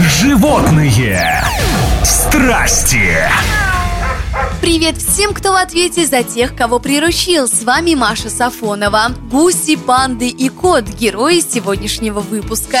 Животные страсти. Привет всем, кто в ответе за тех, кого приручил. С вами Маша Сафонова. Гуси, панды и кот – герои сегодняшнего выпуска.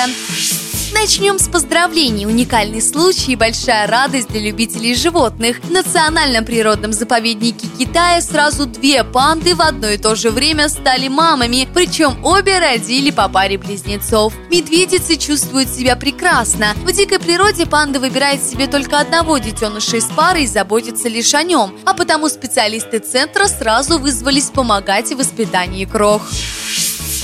Начнем с поздравлений. Уникальный случай и большая радость для любителей животных. В Национальном природном заповеднике Китая сразу две панды в одно и то же время стали мамами, причем обе родили по паре близнецов. Медведицы чувствуют себя прекрасно. В дикой природе панда выбирает себе только одного детеныша из пары и заботится лишь о нем, а потому специалисты центра сразу вызвались помогать в воспитании крох.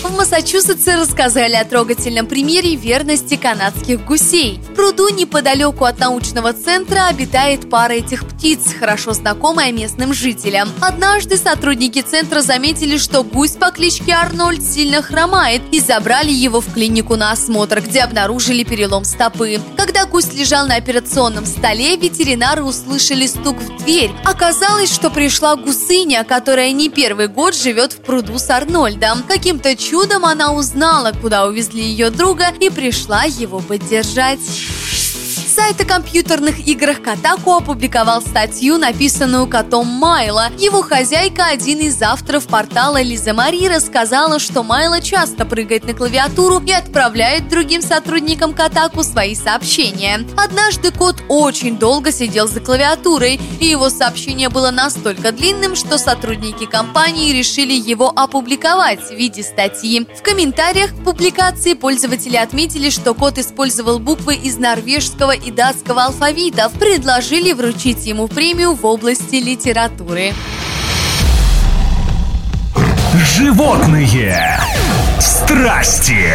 В Массачусетсе рассказали о трогательном примере верности канадских гусей. В пруду неподалеку от научного центра обитает пара этих птиц, хорошо знакомая местным жителям. Однажды сотрудники центра заметили, что гусь по кличке Арнольд сильно хромает и забрали его в клинику на осмотр, где обнаружили перелом стопы. Когда гусь лежал на операционном столе, ветеринары услышали стук в дверь. Оказалось, что пришла гусыня, которая не первый год живет в пруду с Арнольдом. Каким-то чудом Чудом она узнала, куда увезли ее друга и пришла его поддержать. Сайт о компьютерных играх Катаку опубликовал статью, написанную котом Майла. Его хозяйка, один из авторов портала Лиза Мари, рассказала, что Майла часто прыгает на клавиатуру и отправляет другим сотрудникам Катаку свои сообщения. Однажды кот очень долго сидел за клавиатурой, и его сообщение было настолько длинным, что сотрудники компании решили его опубликовать в виде статьи. В комментариях к публикации пользователи отметили, что кот использовал буквы из норвежского и датского алфавитов, предложили вручить ему премию в области литературы. Животные страсти.